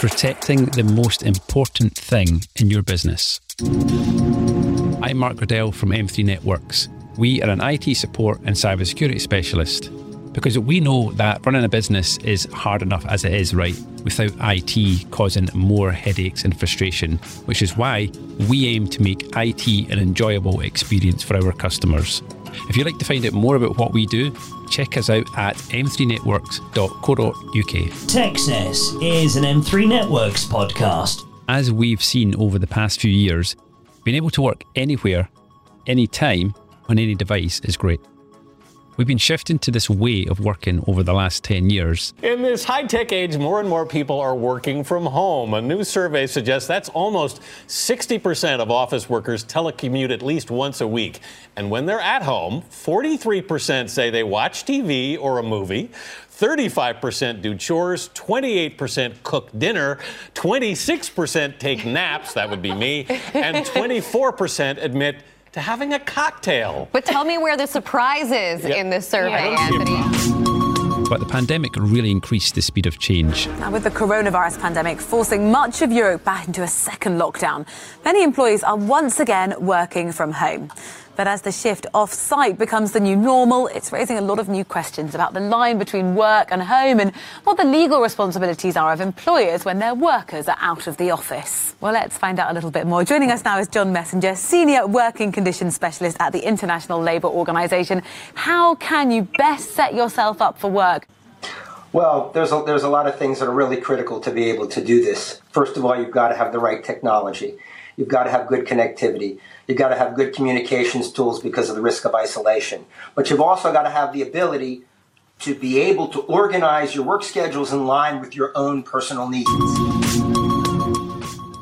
protecting the most important thing in your business. I'm Mark Riddell from M3 Networks. We are an IT support and cybersecurity specialist because we know that running a business is hard enough as it is, right? Without IT causing more headaches and frustration, which is why we aim to make IT an enjoyable experience for our customers. If you'd like to find out more about what we do, check us out at m3networks.co.uk. Techcess is an M3 Networks podcast. As we've seen over the past few years, being able to work anywhere, anytime, on any device is great. We've been shifting to this way of working over the last 10 years. In this high tech age, more and more people are working from home. A new survey suggests that's almost 60% of office workers telecommute at least once a week. And when they're at home, 43% say they watch TV or a movie. 35% do chores, 28% cook dinner, 26% take naps, that would be me, and 24% admit to having a cocktail. But tell me where the surprise is Yep. in this survey, Yeah. Anthony. But the pandemic really increased the speed of change. Now, with the coronavirus pandemic forcing much of Europe back into a second lockdown, many employees are once again working from home. But as the shift off site becomes the new normal, it's raising a lot of new questions about the line between work and home and what the legal responsibilities are of employers when their workers are out of the office. Well, let's find out a little bit more. Joining us now is John Messenger, Senior Working Conditions Specialist at the International Labour Organization. How can you best set yourself up for work? Well, there's a, there's a lot of things that are really critical to be able to do this. First of all, you've got to have the right technology. You've got to have good connectivity. You've got to have good communications tools because of the risk of isolation. But you've also got to have the ability to be able to organize your work schedules in line with your own personal needs.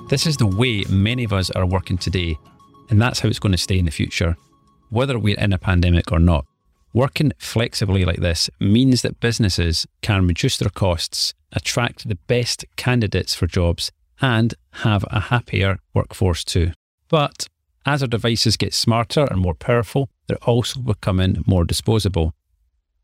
This is the way many of us are working today, and that's how it's going to stay in the future, whether we're in a pandemic or not. Working flexibly like this means that businesses can reduce their costs, attract the best candidates for jobs, and have a happier workforce too. But as our devices get smarter and more powerful, they're also becoming more disposable.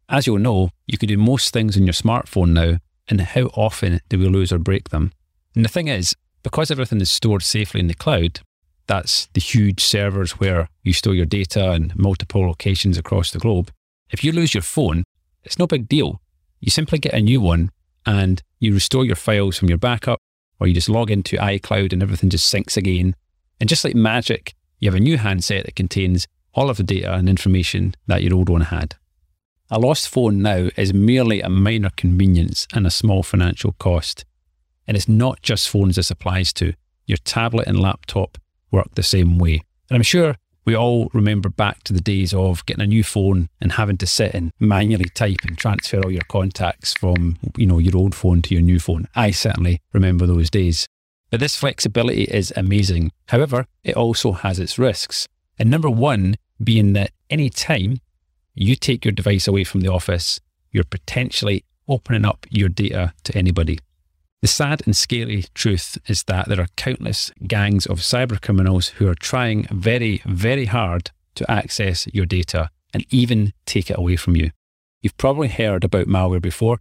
As you'll know, you can do most things on your smartphone now, and how often do we lose or break them? And the thing is, because everything is stored safely in the cloud, that's the huge servers where you store your data in multiple locations across the globe. If you lose your phone, it's no big deal. You simply get a new one and you restore your files from your backup, or you just log into iCloud and everything just syncs again. And just like magic, you have a new handset that contains all of the data and information that your old one had. A lost phone now is merely a minor convenience and a small financial cost. And it's not just phones this applies to. Your tablet and laptop work the same way. And I'm sure we all remember back to the days of getting a new phone and having to sit and manually type and transfer all your contacts from, you know, your old phone to your new phone. I certainly remember those days. But this flexibility is amazing. However, it also has its risks. And number one being that any time you take your device away from the office, you're potentially opening up your data to anybody. The sad and scary truth is that there are countless gangs of cyber criminals who are trying very, very hard to access your data and even take it away from you. You've probably heard about malware before.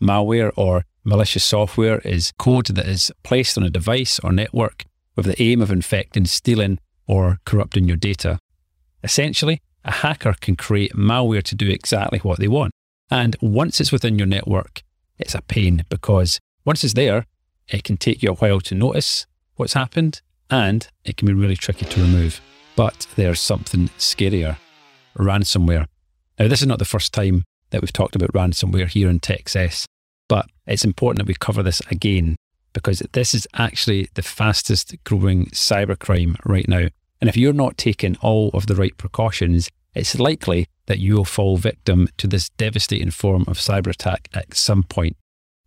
Malware or malicious software is code that is placed on a device or network with the aim of infecting, stealing, or corrupting your data. Essentially, a hacker can create malware to do exactly what they want. And once it's within your network, it's a pain because once it's there, it can take you a while to notice what's happened and it can be really tricky to remove. But there's something scarier ransomware. Now, this is not the first time that we've talked about ransomware here in Techcess, but it's important that we cover this again because this is actually the fastest growing cybercrime right now. And if you're not taking all of the right precautions, it's likely that you will fall victim to this devastating form of cyber attack at some point.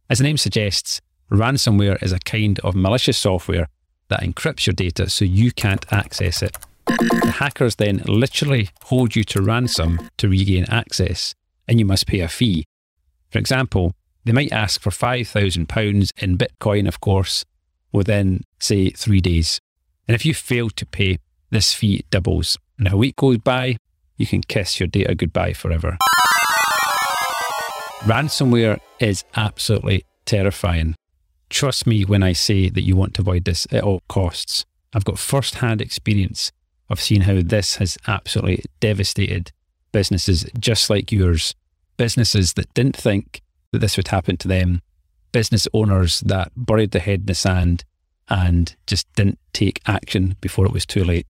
As the name suggests, ransomware is a kind of malicious software that encrypts your data so you can't access it. The hackers then literally hold you to ransom to regain access, and you must pay a fee. For example, they might ask for £5,000 in Bitcoin, of course, within, say, three days. And if you fail to pay, this fee doubles. And a week goes by, you can kiss your data goodbye forever. Ransomware is absolutely terrifying. trust me when I say that you want to avoid this at all costs. I've got first hand experience of seeing how this has absolutely devastated businesses just like yours. Businesses that didn't think that this would happen to them, business owners that buried their head in the sand and just didn't take action before it was too late.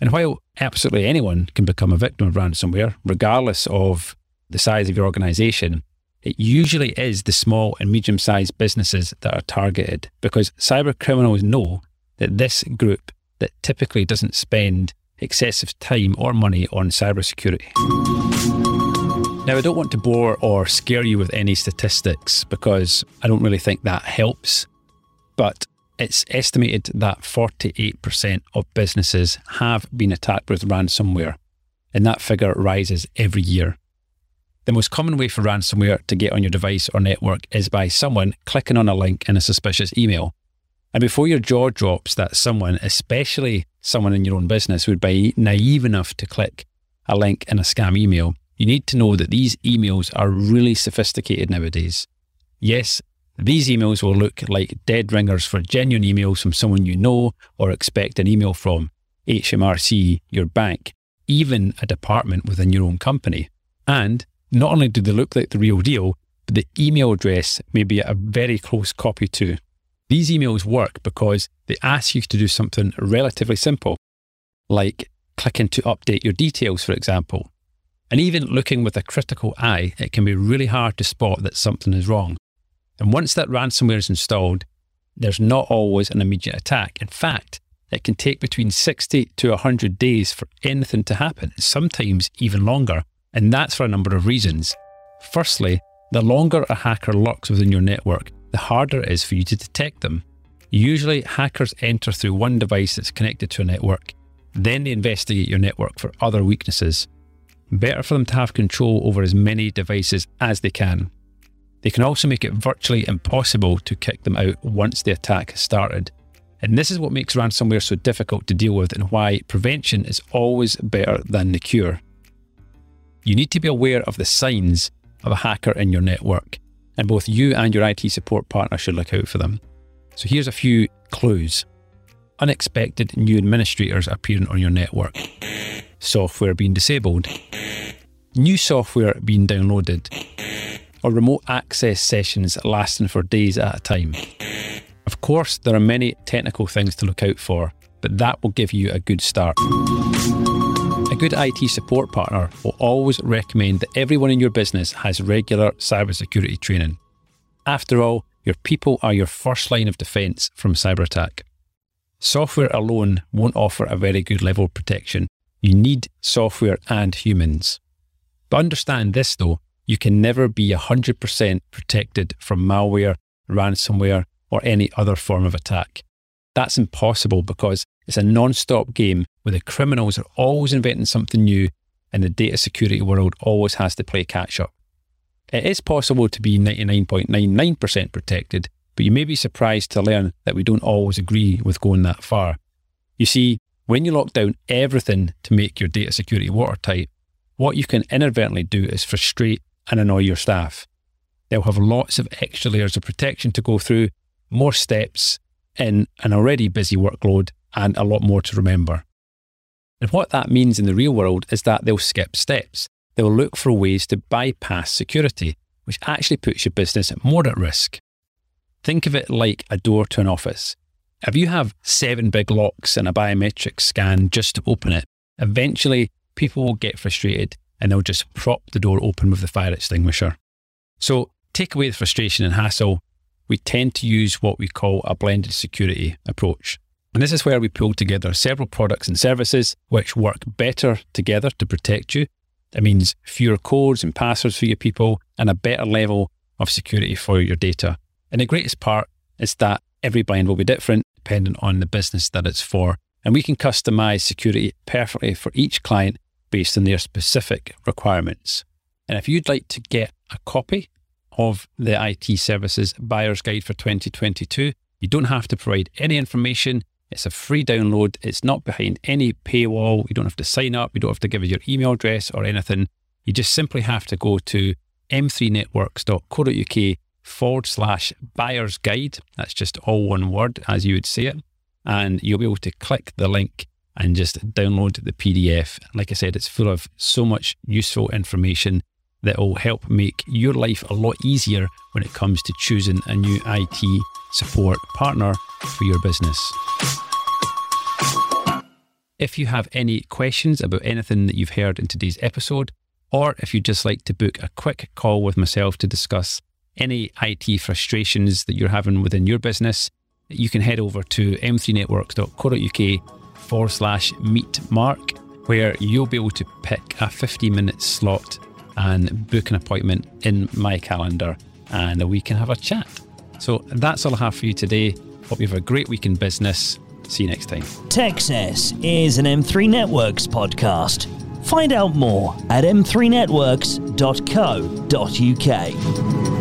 And while absolutely anyone can become a victim of ransomware, regardless of the size of your organization, it usually is the small and medium sized businesses that are targeted because cyber criminals know that this group that typically doesn't spend excessive time or money on cybersecurity. Now, I don't want to bore or scare you with any statistics because I don't really think that helps, but it's estimated that 48% of businesses have been attacked with ransomware, and that figure rises every year. The most common way for ransomware to get on your device or network is by someone clicking on a link in a suspicious email. And before your jaw drops that someone, especially someone in your own business, would be naive enough to click a link in a scam email, you need to know that these emails are really sophisticated nowadays. Yes, these emails will look like dead ringers for genuine emails from someone you know or expect an email from HMRC, your bank, even a department within your own company. And not only do they look like the real deal, but the email address may be a very close copy too. These emails work because they ask you to do something relatively simple, like clicking to update your details, for example. And even looking with a critical eye, it can be really hard to spot that something is wrong. And once that ransomware is installed, there's not always an immediate attack. In fact, it can take between 60 to 100 days for anything to happen, sometimes even longer, and that's for a number of reasons. Firstly, the longer a hacker lurks within your network, the harder it is for you to detect them. Usually, hackers enter through one device that's connected to a network, then they investigate your network for other weaknesses. Better for them to have control over as many devices as they can. They can also make it virtually impossible to kick them out once the attack has started. And this is what makes ransomware so difficult to deal with and why prevention is always better than the cure you need to be aware of the signs of a hacker in your network, and both you and your IT support partner should look out for them. So here's a few clues. Unexpected new administrators appearing on your network. Software being disabled. New software being downloaded. Or remote access sessions lasting for days at a time. Of course, there are many technical things to look out for, but that will give you a good start. A good IT support partner will always recommend that everyone in your business has regular cybersecurity training. After all, your people are your first line of defense from cyber attack. Software alone won't offer a very good level of protection. You need software and humans. But understand this though, you can never be 100% protected from malware, ransomware, or any other form of attack. That's impossible because it's a non stop game where the criminals are always inventing something new and the data security world always has to play catch up. It is possible to be 99.99% protected, but you may be surprised to learn that we don't always agree with going that far. You see, when you lock down everything to make your data security watertight, what you can inadvertently do is frustrate and annoy your staff. They'll have lots of extra layers of protection to go through, more steps, in an already busy workload and a lot more to remember. And what that means in the real world is that they'll skip steps. They'll look for ways to bypass security, which actually puts your business more at risk. Think of it like a door to an office. If you have seven big locks and a biometric scan just to open it, eventually people will get frustrated and they'll just prop the door open with the fire extinguisher. So take away the frustration and hassle we tend to use what we call a blended security approach. And this is where we pull together several products and services which work better together to protect you. It means fewer codes and passwords for your people and a better level of security for your data. And the greatest part is that every bind will be different depending on the business that it's for. And we can customize security perfectly for each client based on their specific requirements. And if you'd like to get a copy of the IT Services Buyer's Guide for 2022. You don't have to provide any information. It's a free download. It's not behind any paywall. You don't have to sign up. You don't have to give us your email address or anything. You just simply have to go to m3networks.co.uk forward slash buyer's guide. That's just all one word as you would say it. And you'll be able to click the link and just download the PDF. Like I said, it's full of so much useful information that will help make your life a lot easier when it comes to choosing a new IT support partner for your business. If you have any questions about anything that you've heard in today's episode, or if you'd just like to book a quick call with myself to discuss any IT frustrations that you're having within your business, you can head over to m3networks.co.uk forward slash meet Mark, where you'll be able to pick a 15 minute slot and book an appointment in my calendar and we can have a chat. So that's all I have for you today. Hope you have a great week in business. See you next time. Techcess is an M3 Networks podcast. Find out more at m3networks.co.uk.